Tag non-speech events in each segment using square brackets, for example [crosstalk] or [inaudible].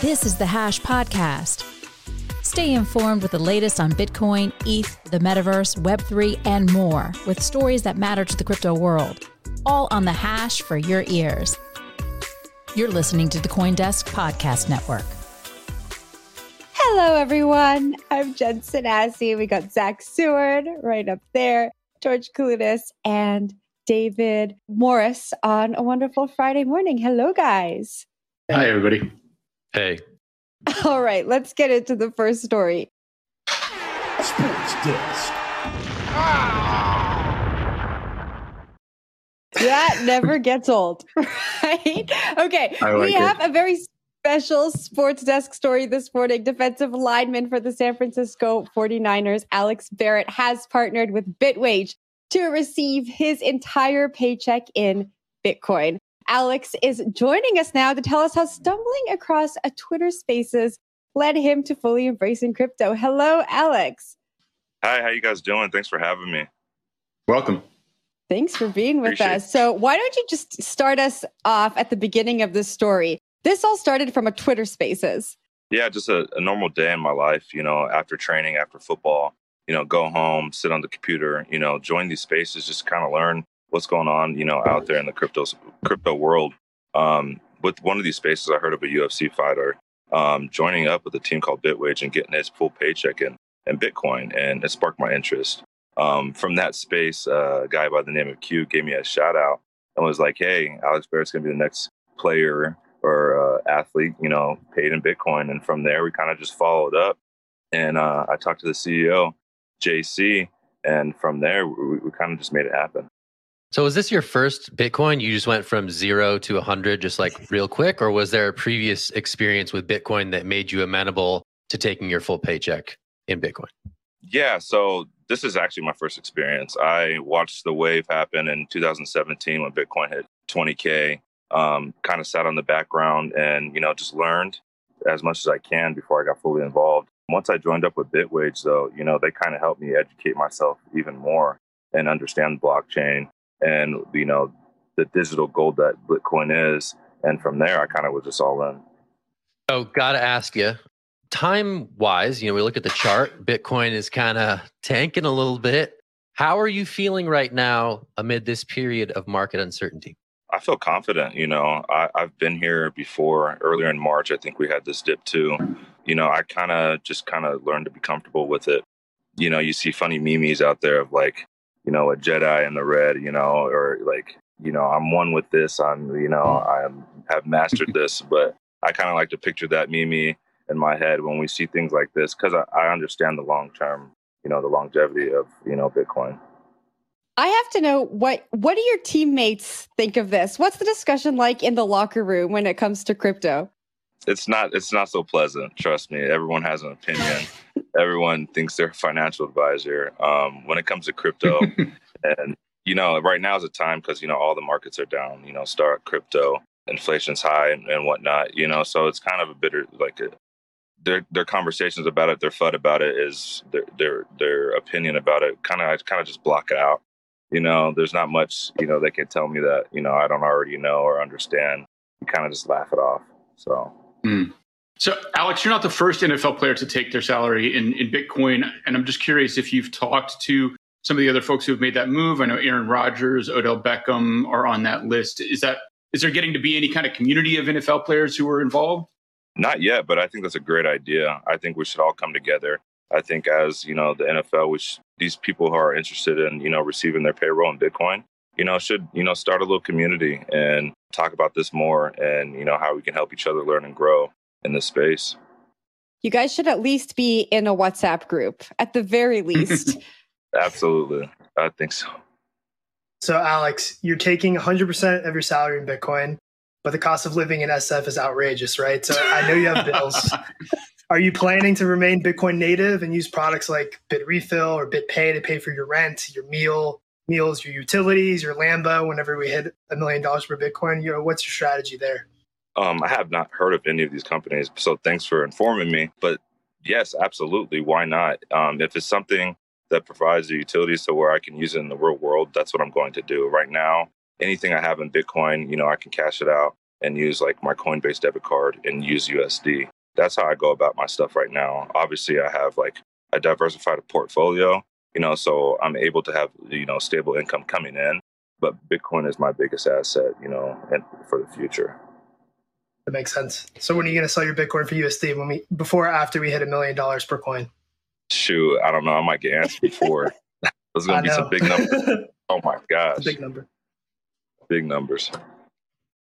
This is the Hash Podcast. Stay informed with the latest on Bitcoin, ETH, the metaverse, Web3, and more with stories that matter to the crypto world. All on the Hash for your ears. You're listening to the Coindesk Podcast Network. Hello, everyone. I'm Jen Sanasie. We got Zach Seward right up there, George Kaloudis, and David Morris on a wonderful Friday morning. Hello, guys. Hi, everybody. Hey. [laughs] All right, let's get into the first story. Sports Desk. Ah. That never gets old, [laughs] right? Okay, like we it. have a very special sports desk story this morning. Defensive lineman for the San Francisco 49ers, Alex Barrett, has partnered with Bitwage to receive his entire paycheck in Bitcoin. Alex is joining us now to tell us how stumbling across a Twitter Spaces led him to fully embracing crypto. Hello, Alex. Hi, how you guys doing? Thanks for having me. Welcome. Thanks for being with Appreciate us. it. So, why don't you just start us off at the beginning of this story? This all started from a Twitter Spaces. Yeah, just a, a normal day in my life, you know, after training, after football, you know, go home, sit on the computer, you know, join these spaces, just kind of learn what's going on, you know, out there in the crypto crypto world. Um, with one of these spaces, I heard of a UFC fighter um, joining up with a team called Bitwage and getting his full paycheck in, in Bitcoin, and it sparked my interest. Um, from that space, uh, a guy by the name of Q gave me a shout out and was like, "Hey, Alex Barrett's going to be the next player or uh, athlete, you know, paid in Bitcoin." And from there, we kind of just followed up, and uh, I talked to the CEO, JC, and from there, we, we kind of just made it happen. So was this your first Bitcoin? You just went from zero to 100 just like real quick? Or was there a previous experience with Bitcoin that made you amenable to taking your full paycheck in Bitcoin? Yeah, so this is actually my first experience. I watched the wave happen in 2017 when Bitcoin hit 20k. Um, kind of sat on the background and you know just learned as much as I can before I got fully involved. Once I joined up with Bitwage, though, you know they kind of helped me educate myself even more and understand blockchain and you know the digital gold that Bitcoin is. And from there, I kind of was just all in. Oh, gotta ask you. Time wise, you know, we look at the chart, Bitcoin is kind of tanking a little bit. How are you feeling right now amid this period of market uncertainty? I feel confident. You know, I, I've been here before. Earlier in March, I think we had this dip too. You know, I kind of just kind of learned to be comfortable with it. You know, you see funny memes out there of like, you know, a Jedi in the red, you know, or like, you know, I'm one with this. I'm, you know, I have mastered [laughs] this. But I kind of like to picture that meme in my head when we see things like this because I, I understand the long term, you know, the longevity of, you know, Bitcoin. I have to know what what do your teammates think of this? What's the discussion like in the locker room when it comes to crypto? it's not it's not so pleasant trust me everyone has an opinion [laughs] everyone thinks they're a financial advisor um, when it comes to crypto. [laughs] And you know right now is a time because you know all the markets are down you know start crypto inflation's high and, and whatnot you know so it's kind of a bitter like a, their their conversations about it their fud about it is their their their opinion about it kind of I kind of just block it out. You know there's not much you know they can tell me that you know i don't already know or understand. You kind of just laugh it off so. Mm. So, Alex, you're not the first NFL player to take their salary in, in Bitcoin. And I'm just curious if you've talked to some of the other folks who have made that move. I know Aaron Rodgers, Odell Beckham are on that list. Is that is there getting to be any kind of community of NFL players who are involved? Not yet, but I think that's a great idea. I think we should all come together. I think as you know, the NFL, which these people who are interested in you know receiving their payroll in Bitcoin, you know, should you know start a little community and talk about this more, and you know how we can help each other learn and grow in this space. You guys should at least be in a WhatsApp group, at the very [laughs] least. Absolutely. I think so. So, Alex, you're taking 100% of your salary in Bitcoin, but the cost of living in SF is outrageous, right? So, I know you have bills. [laughs] Are you planning to remain Bitcoin native and use products like BitRefill or BitPay to pay for your rent, your meal, meals, your utilities, your Lambo whenever we hit a million dollars per Bitcoin? You know, what's your strategy there? Um, I have not heard of any of these companies, so thanks for informing me. But yes, absolutely. Why not? Um, if it's something that provides the utilities to where I can use it in the real world, that's what I'm going to do. Right now, anything I have in Bitcoin, you know, I can cash it out and use like my Coinbase debit card and use USD. That's how I go about my stuff right now. Obviously, I have like a diversified portfolio, you know, so I'm able to have, you know, stable income coming in. But Bitcoin is my biggest asset, you know, and for the future. That makes sense. So when are you going to sell your Bitcoin for USD? When we before or after we hit a million dollars per coin? Shoot, I don't know. I might get answered before. [laughs] There's going to be some big numbers. [laughs] oh my gosh, big number. Big numbers.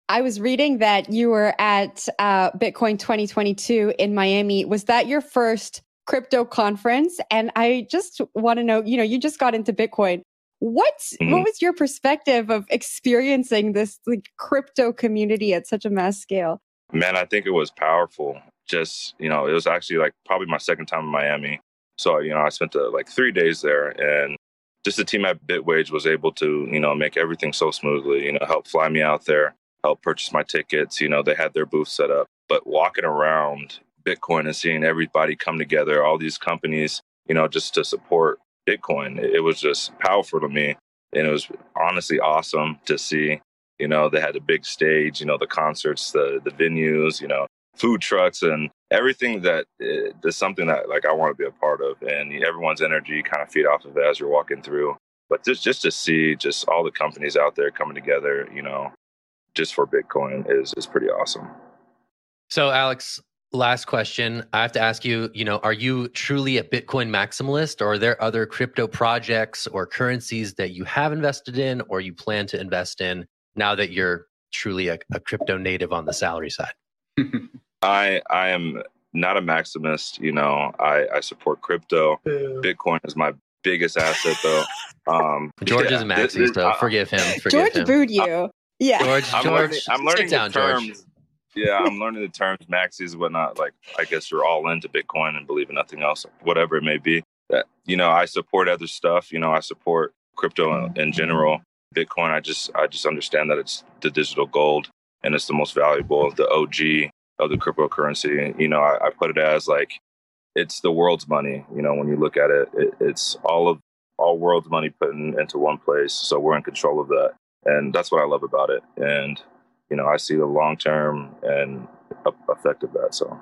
I was reading that you were at uh, Bitcoin 2022 in Miami. Was that your first crypto conference? And I just want to know, you know, you just got into Bitcoin. What's mm-hmm. what was your perspective of experiencing this like crypto community at such a mass scale? Man, I think it was powerful. Just you know, it was actually like probably my second time in Miami. So you know, I spent uh, like three days there, and just the team at Bitwage was able to you know make everything so smoothly. You know, help fly me out there, help purchase my tickets. You know, they had their booth set up, but walking around Bitcoin and seeing everybody come together, all these companies, you know, just to support Bitcoin. It was just powerful to me. And it was honestly awesome to see. You know, they had a big stage, you know, the concerts, the the venues, you know, food trucks and everything that is eh, something that like I want to be a part of. And everyone's energy kind of feed off of it as you're walking through. But just just to see just all the companies out there coming together, you know, just for Bitcoin is is pretty awesome. So Alex, last question i have to ask you you know are you truly a bitcoin maximalist or are there other crypto projects or currencies that you have invested in or you plan to invest in now that you're truly a, a crypto native on the salary side [laughs] i i am not a maximist you know i i support crypto bitcoin is my biggest asset though [laughs] um george yeah, is a maxi so forgive him forgive george him. booed you yeah george i'm george learning, I'm learning the terms george yeah, I'm learning the terms maxis, whatnot. Like, I guess you're all into Bitcoin and believe in nothing else, whatever it may be. That you know, I support other stuff. You know, I support crypto in, in general. Bitcoin, I just, I just understand that it's the digital gold and it's the most valuable, the OG of the cryptocurrency. And, You know, I, I put it as like it's the world's money. You know, when you look at it, it it's all of all world's money put in, into one place. So we're in control of that, and that's what I love about it. And you know, I see the long term and effect of that. So.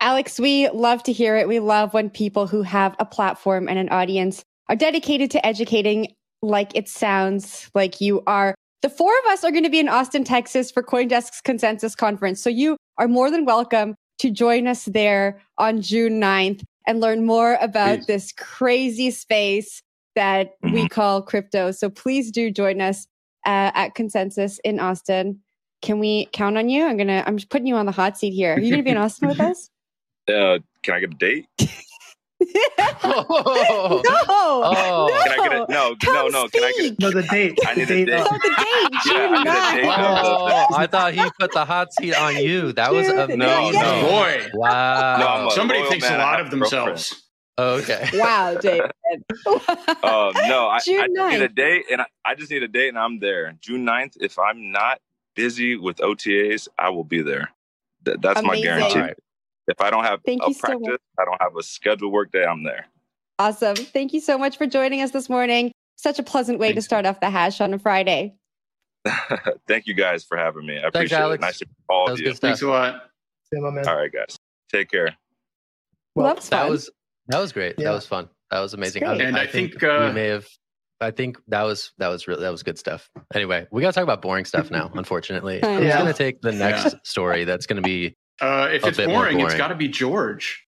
Alex, we love to hear it. We love when people who have a platform and an audience are dedicated to educating like it sounds like you are. The four of us are going to be in Austin, Texas for Coindesk's Consensus Conference. So you are more than welcome to join us there on June 9th and learn more about please. this crazy space that mm-hmm. we call crypto. So please do join us uh, at Consensus in Austin. Can we count on you? I'm gonna. I'm just putting you on the hot seat here. Are you gonna be in Austin with [laughs] us? Uh, can I get a date? [laughs] [laughs] oh, no, oh. Can I get a no? Come no, no. Speak. Can I get no the date? I need a date. No, the date. June yeah, oh, I thought he put the hot seat on you. That was amazing. No, no, boy. Wow. No, Somebody thinks man. a lot of themselves. Okay. [laughs] Wow, David. [laughs] uh, no, I, June I just 9th. need a date, and I, I just need a date, and I'm there. June 9th. If I'm not busy with OTAs, I will be there. Th- that's Amazing. my guarantee. Right. If I don't have Thank a you so practice, much. I don't have a scheduled work day, I'm there. Awesome. Thank you so much for joining us this morning. Such a pleasant way Thanks. to start off the hash on a Friday. [laughs] Thank you guys for having me. I Thanks, appreciate Alex. it. Nice to meet all That of you. Thanks a lot. Yeah, my man. All right, guys. Take care. Well, that was That was that was great. Yeah. That was fun. That was amazing. That's great. And I think, uh, we may have. I think that was that was really that was good stuff. Anyway, we got to talk about boring stuff now. [laughs] Unfortunately, I who's know. going to take the next story? That's going to be Uh, if A it's bit more boring, it's got to be George.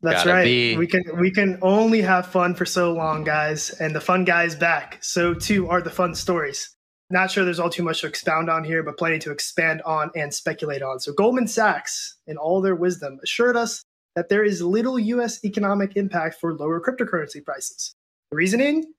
That's Gotta right. be. We can we can only have fun for so long, guys, and the fun guy is back. So too are the fun stories. Not sure there's all too much to expound on here, but plenty to expand on and speculate on. So Goldman Sachs, in all their wisdom, assured us that there is little U.S. economic impact for lower cryptocurrency prices. The reasoning?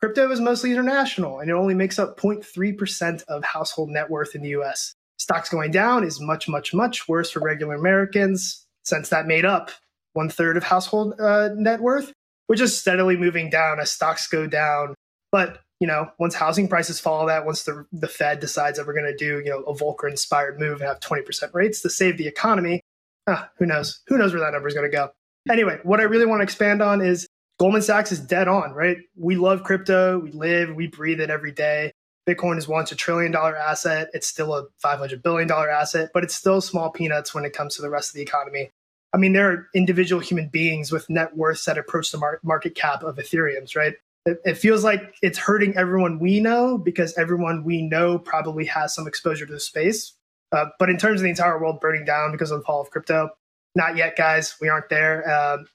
Crypto is mostly international, and it only makes up 0.3% of household net worth in the U.S. Stocks going down is much, much, much worse for regular Americans, since that made up one third of household uh, net worth, which is steadily moving down as stocks go down. But you know, once housing prices follow that, once the the Fed decides that we're going to do you know a Volcker inspired move and have twenty percent rates to save the economy, ah, who knows? Who knows where that number is going to go? Anyway, what I really want to expand on is Goldman Sachs is dead on, right? We love crypto, we live, we breathe it every day. Bitcoin is once a trillion dollar asset. It's still a $500 billion asset, but it's still small peanuts when it comes to the rest of the economy. I mean, there are individual human beings with net worths that approach the mar- market cap of Ethereum's, right? It, it feels like it's hurting everyone we know because everyone we know probably has some exposure to the space. Uh, but in terms of the entire world burning down because of the fall of crypto, not yet, guys. We aren't there. Um,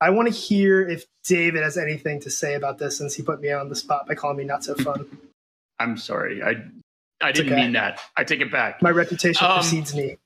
I want to hear if David has anything to say about this since he put me on the spot by calling me not so fun. I'm sorry. I I didn't okay. mean that. I take it back. My reputation Um, precedes me.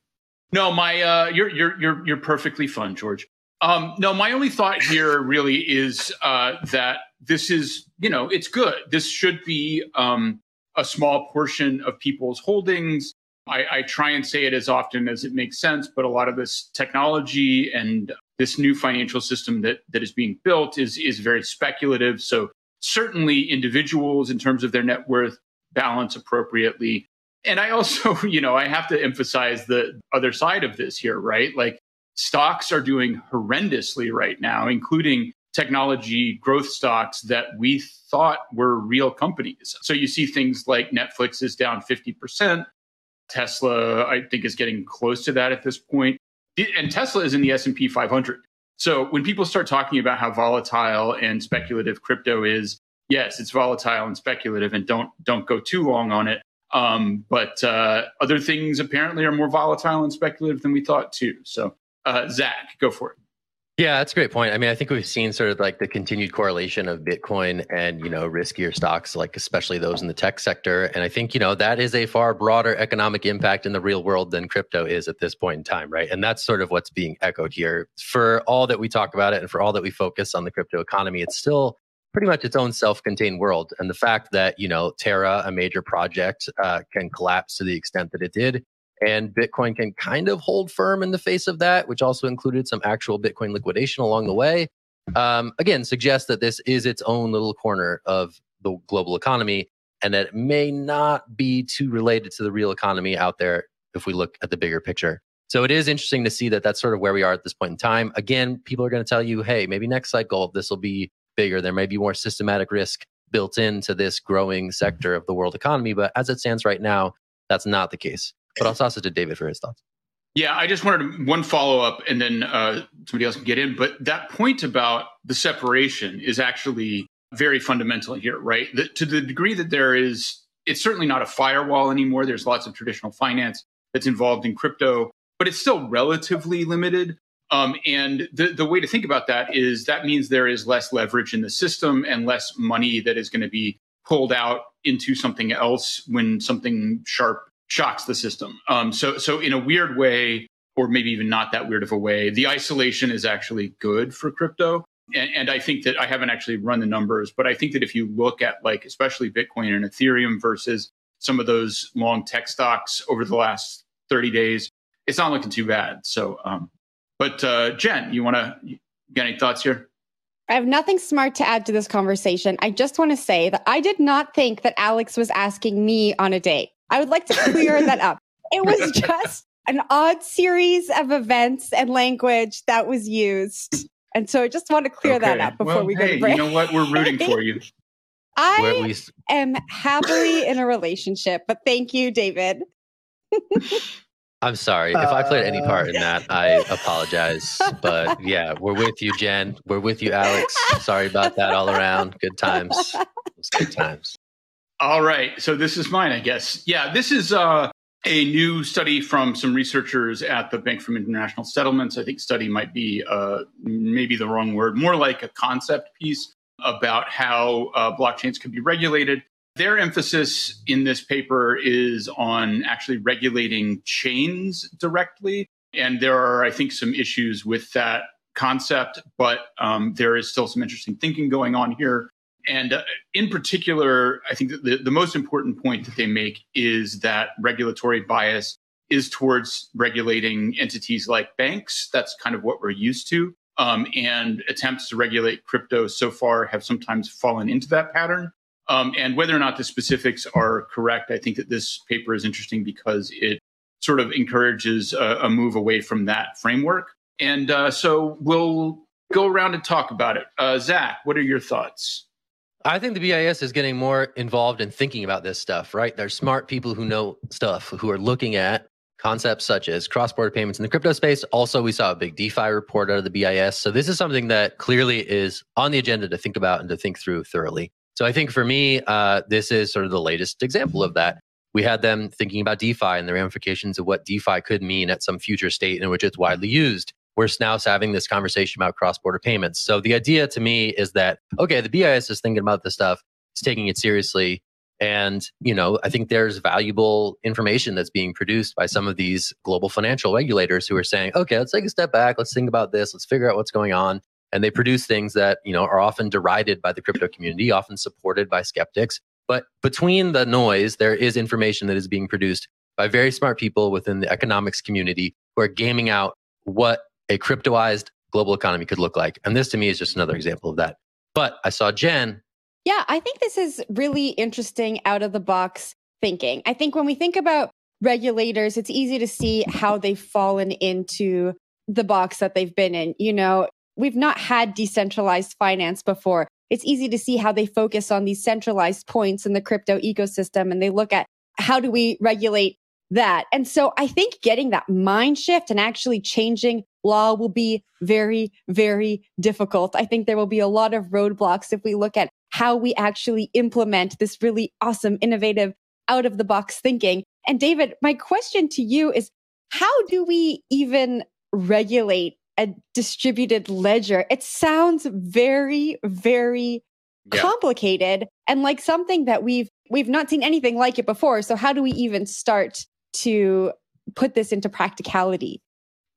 No, my uh, you're you're you're you're perfectly fun, George. Um, no, my only thought here really is uh, that this is you know it's good. This should be um, a small portion of people's holdings. I, I try and say it as often as it makes sense, but a lot of this technology and this new financial system that that is being built is is very speculative. So certainly individuals in terms of their net worth balance appropriately. And I also, [laughs] you know, I have to emphasize the other side of this here, right? Like stocks are doing horrendously right now, including technology growth stocks that we thought were real companies. So you see things like Netflix is down 50%. Tesla, I think, is getting close to that at this point. And Tesla is in the S&P 500. So when people start talking about how volatile and speculative crypto is, yes, it's volatile and speculative, and don't don't go too long on it. Um, but uh, other things apparently are more volatile and speculative than we thought too. So, uh, Zach, go for it. Yeah, that's a great point. I mean, I think we've seen sort of like the continued correlation of Bitcoin and, you know, riskier stocks, like especially those in the tech sector. And I think, you know, that is a far broader economic impact in the real world than crypto is at this point in time, right? And that's sort of what's being echoed here. For all that we talk about it and for all that we focus on the crypto economy, it's still pretty much its own self-contained world. And the fact that, you know, Terra, a major project, uh, can collapse to the extent that it did and Bitcoin can kind of hold firm in the face of that, which also included some actual Bitcoin liquidation along the way. Um, again, suggests that this is its own little corner of the global economy and that it may not be too related to the real economy out there if we look at the bigger picture. So it is interesting to see that that's sort of where we are at this point in time. Again, people are going to tell you, hey, maybe next cycle this will be bigger. There may be more systematic risk built into this growing sector of the world economy. But as it stands right now, that's not the case. But I'll toss it to David for his thoughts. Yeah, I just wanted one follow up, and then uh, somebody else can get in. But that point about the separation is actually very fundamental here, right? The, to the degree that there is, it's certainly not a firewall anymore. There's lots of traditional finance that's involved in crypto, but it's still relatively limited. Um, and the, the way to think about that is that means there is less leverage in the system and less money that is going to be pulled out into something else when something sharp shocks the system. Um, so, so in a weird way, or maybe even not that weird of a way, the isolation is actually good for crypto. And, and I think that I haven't actually run the numbers, but I think that if you look at like especially Bitcoin and Ethereum versus some of those long tech stocks over the last 30 days, it's not looking too bad. So, um, but uh, Jen, you want to get any thoughts here? I have nothing smart to add to this conversation. I just want to say that I did not think that Alex was asking me on a date. I would like to clear that up. It was [laughs] just an odd series of events and language that was used. And so I just want to clear that up before Well, we go hey, to break. You know what? We're rooting for you. [laughs] We're at I least am happily in a relationship, but thank you, David. [laughs] I'm sorry. If I played any part in that, I apologize. [laughs] But yeah, we're with you, Jen. We're with you, Alex. Sorry about that all around. Good times. It good times. All right. So this is mine, I guess. Yeah, this is uh, a new study from some researchers at the Bank for International Settlements. I think study might be uh, maybe the wrong word, more like a concept piece about how uh, blockchains could be regulated. Their emphasis in this paper is on actually regulating chains directly. And there are, I think, some issues with that concept, but um, there is still some interesting thinking going on here. And uh, in particular, I think the, the most important point that they make is that regulatory bias is towards regulating entities like banks. That's kind of what we're used to. Um, and attempts to regulate crypto so far have sometimes fallen into that pattern. Um, and whether or not the specifics are correct, I think that this paper is interesting because it sort of encourages a, a move away from that framework. And uh, so we'll go around and talk about it. Uh, Zach, what are your thoughts? I think the BIS is getting more involved in thinking about this stuff, right? There's smart people who know stuff who are looking at concepts such as cross border payments in the crypto space. Also, we saw a big DeFi report out of the BIS. So, this is something that clearly is on the agenda to think about and to think through thoroughly. So I think for me, uh, this is sort of the latest example of that. We had them thinking about DeFi and the ramifications of what DeFi could mean at some future state in which it's widely used. We're now having this conversation about cross border payments. So the idea to me is that, okay, the BIS is thinking about this stuff, it's taking it seriously. And, you know, I think there's valuable information that's being produced by some of these global financial regulators who are saying, okay, let's take a step back. Let's think about this. Let's figure out what's going on and they produce things that you know are often derided by the crypto community often supported by skeptics. But between the noise there is information that is being produced by very smart people within the economics community who are gaming out what a cryptoized global economy could look like. And this to me is just another example of that. But i saw jen. Yeah i think this is really interesting out of the box thinking. I think when we think about regulators it's easy to see how they've fallen into the box that they've been in. You know we've not had decentralized finance before. It's easy to see how they focus on these centralized points in the crypto ecosystem and they look at how do we regulate that? And so I think getting that mind shift and actually changing law will be very, very difficult. I think there will be a lot of roadblocks if we look at how we actually implement this really awesome, innovative, out of the box thinking. And David, my question to you is how do we even regulate a distributed ledger. It sounds very, very yeah. complicated and like something that we've we've not seen anything like it before. So how do we even start to put this into practicality?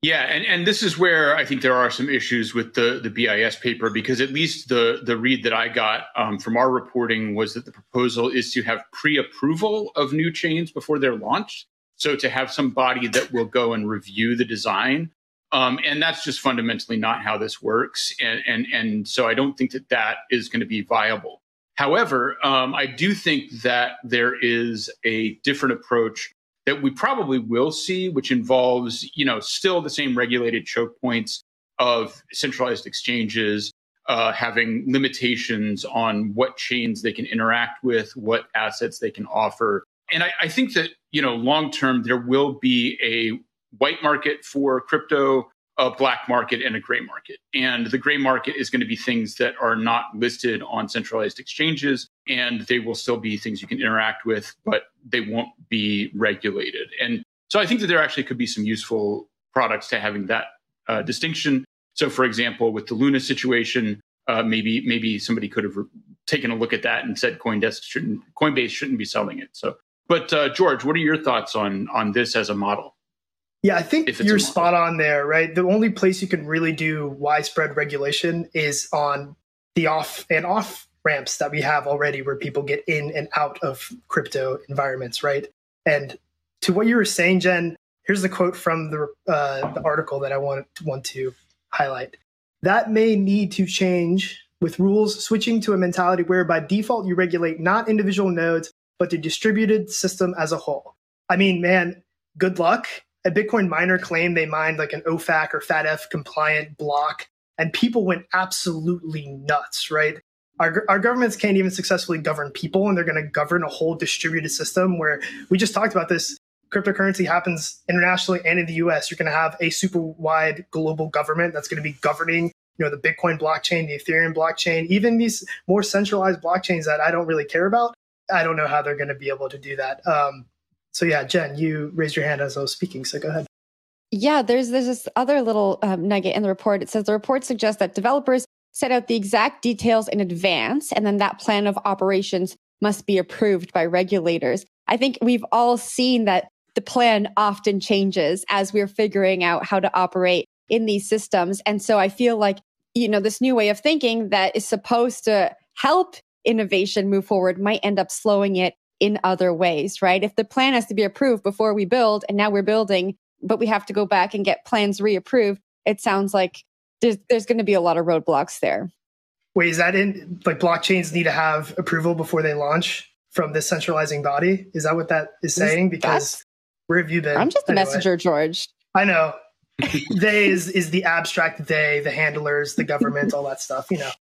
Yeah, and, and this is where I think there are some issues with the, the BIS paper because at least the, the read that I got um, from our reporting was that the proposal is to have pre approval of new chains before they're launched. So to have some body that will go and review the design um, and that's just fundamentally not how this works. And, and, and so I don't think that that is going to be viable. However, um, I do think that there is a different approach that we probably will see, which involves, you know, still the same regulated choke points of centralized exchanges, uh, having limitations on what chains they can interact with, what assets they can offer. And I, I think that, you know, long term, there will be a white market for crypto, a black market, and a gray market. And the gray market is going to be things that are not listed on centralized exchanges, and they will still be things you can interact with, but they won't be regulated. And so I think that there actually could be some useful products to having that uh, distinction. So, for example, with the Luna situation, uh, maybe maybe somebody could have re- taken a look at that and said Coindesk shouldn't, Coinbase shouldn't be selling it. So, but uh, George, what are your thoughts on on this as a model? Yeah, I think you're spot on there, right? The only place you can really do widespread regulation is on the off and off ramps that we have already where people get in and out of crypto environments, right? And to what you were saying, Jen, here's the quote from the, uh, the article that I want, want to highlight. That may need to change with rules switching to a mentality where by default you regulate not individual nodes, but the distributed system as a whole. I mean, man, good luck a Bitcoin miner claimed they mined like an OFAC or FATF compliant block, and people went absolutely nuts, right? Our, our governments can't even successfully govern people, and they're going to govern a whole distributed system where we just talked about this. cryptocurrency happens internationally and in the US, you're going to have a super wide global government that's going to be governing you know the bitcoin blockchain the ethereum blockchain even these more centralized blockchains that i don't really care about i don't know how they're going to be able to do that um, so yeah jen you raised your hand as i was speaking so go ahead. Yeah there's there's this other little um, nugget in the report. It says the report suggests that developers set out the exact details in advance and then that plan of operations must be approved by regulators. I think we've all seen that the plan often changes as we're figuring out how to operate in these systems. And so I feel like, you know, this new way of thinking that is supposed to help innovation move forward might end up slowing it in other ways, right? If the plan has to be approved before we build and now we're building, but we have to go back and get plans reapproved, it sounds like there's, there's going to be a lot of roadblocks there. Wait, is that in like blockchains need to have approval before they launch from this centralizing body? Is that what that is saying? Because where have you been? I'm just a anyway. messenger, George. I know. [laughs] they is is the abstract they, the handlers, the government, all that stuff, you know.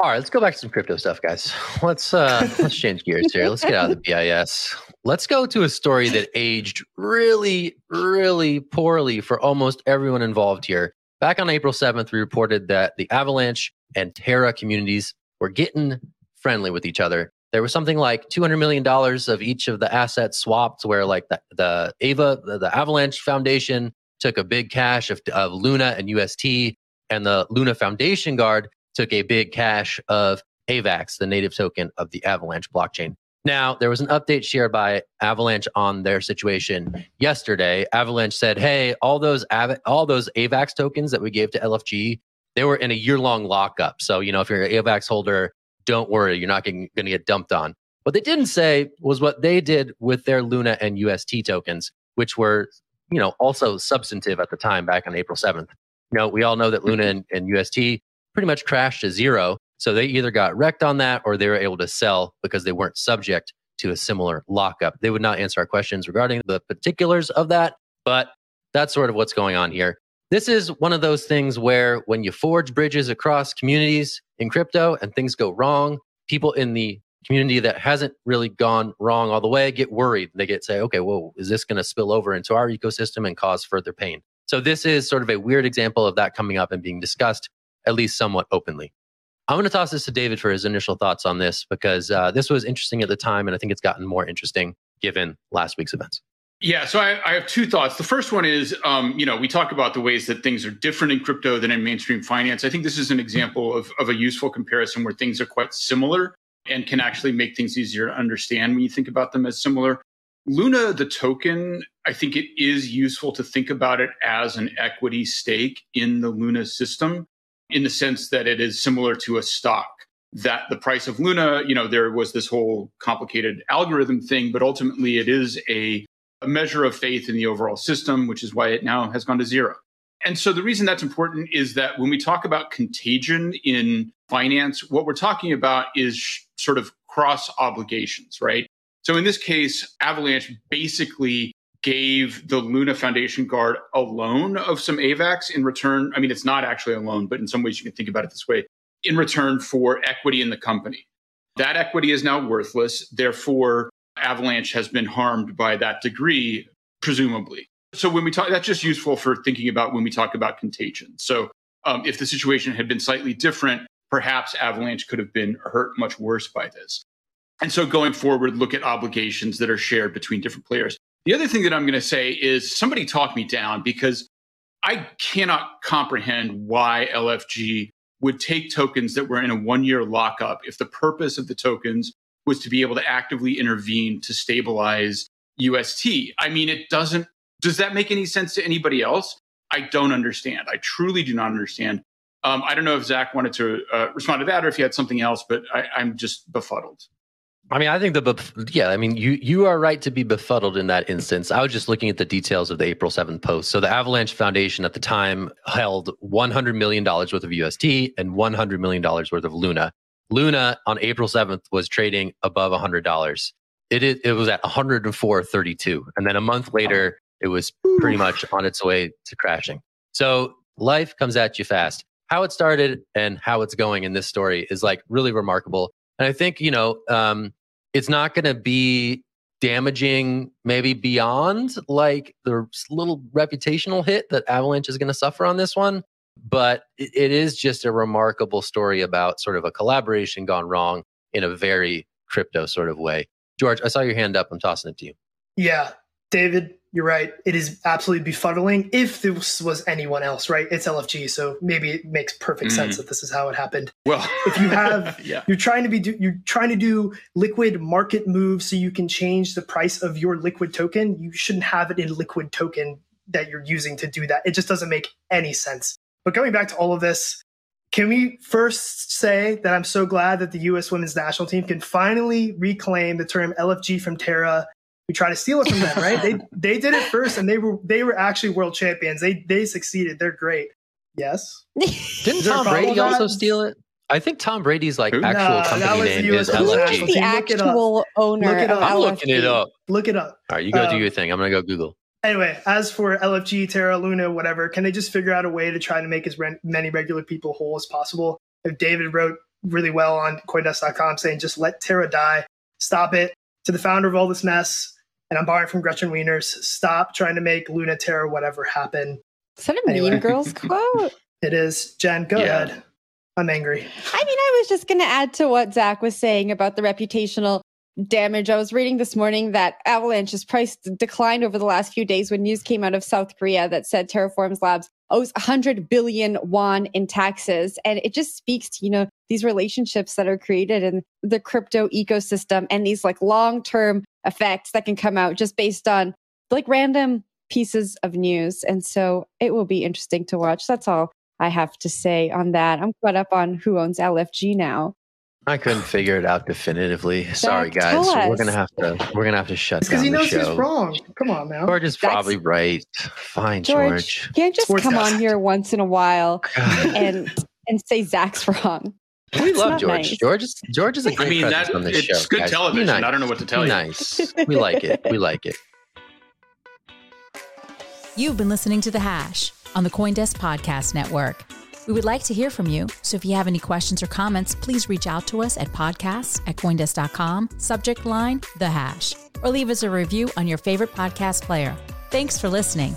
All right, let's go back to some crypto stuff, guys. [laughs] Let's uh let's change gears here. Let's get out of the BIS. Let's go to a story that aged really, really poorly for almost everyone involved here. Back on April 7th, we reported that the Avalanche and Terra communities were getting friendly with each other there was something like $200 million of each of the assets swapped where like the, the ava the, the, avalanche foundation took a big cache of, of luna and ust and the luna foundation guard took a big cache of avax the native token of the avalanche blockchain now there was an update shared by avalanche on their situation yesterday avalanche said hey all those Av- all those avax tokens that we gave to lfg they were in a year long lockup so you know if you're an avax holder don't worry, you're not going to get dumped on. What they didn't say was what they did with their Luna and UST tokens, which were, you know, also substantive at the time back on April 7th. You know, we all know that Luna mm-hmm. and, and UST pretty much crashed to zero. So they either got wrecked on that or they were able to sell because they weren't subject to a similar lockup. They would not answer our questions regarding the particulars of that, but that's sort of what's going on here. This is one of those things where when you forge bridges across communities in crypto and things go wrong, people in the community that hasn't really gone wrong all the way get worried. They get say, okay, whoa, is this going to spill over into our ecosystem and cause further pain? So this is sort of a weird example of that coming up and being discussed, at least somewhat openly. I'm going to toss this to David for his initial thoughts on this because uh, this was interesting at the time, and I think it's gotten more interesting given last week's events. Yeah, so I, I, have two thoughts. The first one is, um, you know, we talk about the ways that things are different in crypto than in mainstream finance. I think this is an example of, of a useful comparison where things are quite similar and can actually make things easier to understand when you think about them as similar. Luna, the token, I think it is useful to think about it as an equity stake in the Luna system in the sense that it is similar to a stock. That the price of Luna, you know, there was this whole complicated algorithm thing, but ultimately it is a a measure of faith in the overall system, which is why it now has gone to zero. And so the reason that's important is that when we talk about contagion in finance, what we're talking about is sh- sort of cross obligations, right? So in this case, Avalanche basically gave the Luna Foundation Guard a loan of some AVAX in return. I mean, it's not actually a loan, but in some ways you can think about it this way in return for equity in the company. That equity is now worthless. Therefore, Avalanche has been harmed by that degree, presumably. So when we talk, that's just useful for thinking about when we talk about contagion. So um, if the situation had been slightly different, perhaps Avalanche could have been hurt much worse by this. And so going forward, look at obligations that are shared between different players. The other thing that I'm going to say is somebody talk me down because I cannot comprehend why LFG would take tokens that were in a one year lockup if the purpose of the tokens was to be able to actively intervene to stabilize UST. I mean, it doesn't, does that make any sense to anybody else? I don't understand. I truly do not understand. Um, I don't know if Zach wanted to uh, respond to that or if he had something else, but I, I'm just befuddled. I mean, I think the yeah, I mean, you you are right to be befuddled in that instance. I was just looking at the details of the April 7th post. So the Avalanche Foundation at the time held 100 million dollars worth of UST and 100 million dollars worth of Luna. Luna on April 7th was trading above $100. It, it, it was at 104.32. And then a month later, it was pretty much on its way to crashing. So life comes at you fast. How it started and how it's going in this story is like really remarkable. And I think, you know, um, it's not going to be damaging maybe beyond like the little reputational hit that Avalanche is going to suffer on this one. But it, is just a remarkable story about sort of a collaboration gone wrong in a very crypto sort of way. George, I saw your hand up. I'm tossing it to you. Yeah, David, you're right. It is absolutely befuddling. If this was anyone else, right? It's LFG, so maybe it makes perfect mm. sense that this is how it happened. Well, if you [laughs] have, yeah. you're trying to be, do, you're trying to do liquid market moves so you can change the price of your liquid token. You shouldn't have it in liquid token that you're using to do that. It just doesn't make any sense. But going back to all of this, can we first say that I'm so glad that the U.S. women's national team can finally reclaim the term LFG from Terra we try to steal it from them, right? they [laughs] they did it first, and they were they were actually world champions. They they succeeded. They're great. Yes. Didn't Tom Brady also steal it? I think Tom Brady's like actual company name is LFG. the actual owner. Look it up. I'm looking it up. Look it up. All right, you go um, do your thing. I'm gonna go Google. Anyway, as for LFG, Terra, Luna, whatever, can they just figure out a way to try to make as many regular people whole as possible? If David wrote really well on CoinDesk.com saying just let Terra die, stop it. To the founder of all this mess, and I'm borrowing from Gretchen Wieners. Stop trying to make Luna Terra whatever happen. Is that a anyway. Mean Girls [laughs] quote? It is. Jen, go yeah. ahead. I'm angry. I mean, I was just going to add to what Zach was saying about the reputational damage. I was reading this morning that Avalanche's price declined over the last few days when news came out of South Korea that said Terraforms Labs owes 100 billion won in taxes. And it just speaks to, you know, these relationships that are created in the crypto ecosystem and these like long term effects that can come out just based on like random pieces of news. And so it will be interesting to watch. That's all I have to say on that. I'm caught up on who owns LFG now. I couldn't figure it out definitively. Zach, Sorry, guys. We're gonna have to. We're gonna have to shut down. because he knows he's wrong. Come on now. George is probably right. Fine, George. George. Can't just Sports come on here once in a while [laughs] and and say Zach's wrong. We love George. Nice. George is George is a great I mean, that, on this it's show. It's good guys. television. Nice. I don't know what to tell Be you. Nice. We like it. We like it. You've been listening to The Hash on the Coindesk Podcast Network. We would like to hear from you, so if you have any questions or comments, please reach out to us at podcasts at Coindesk.com, subject line The Hash, or leave us a review on your favorite podcast player. Thanks for listening.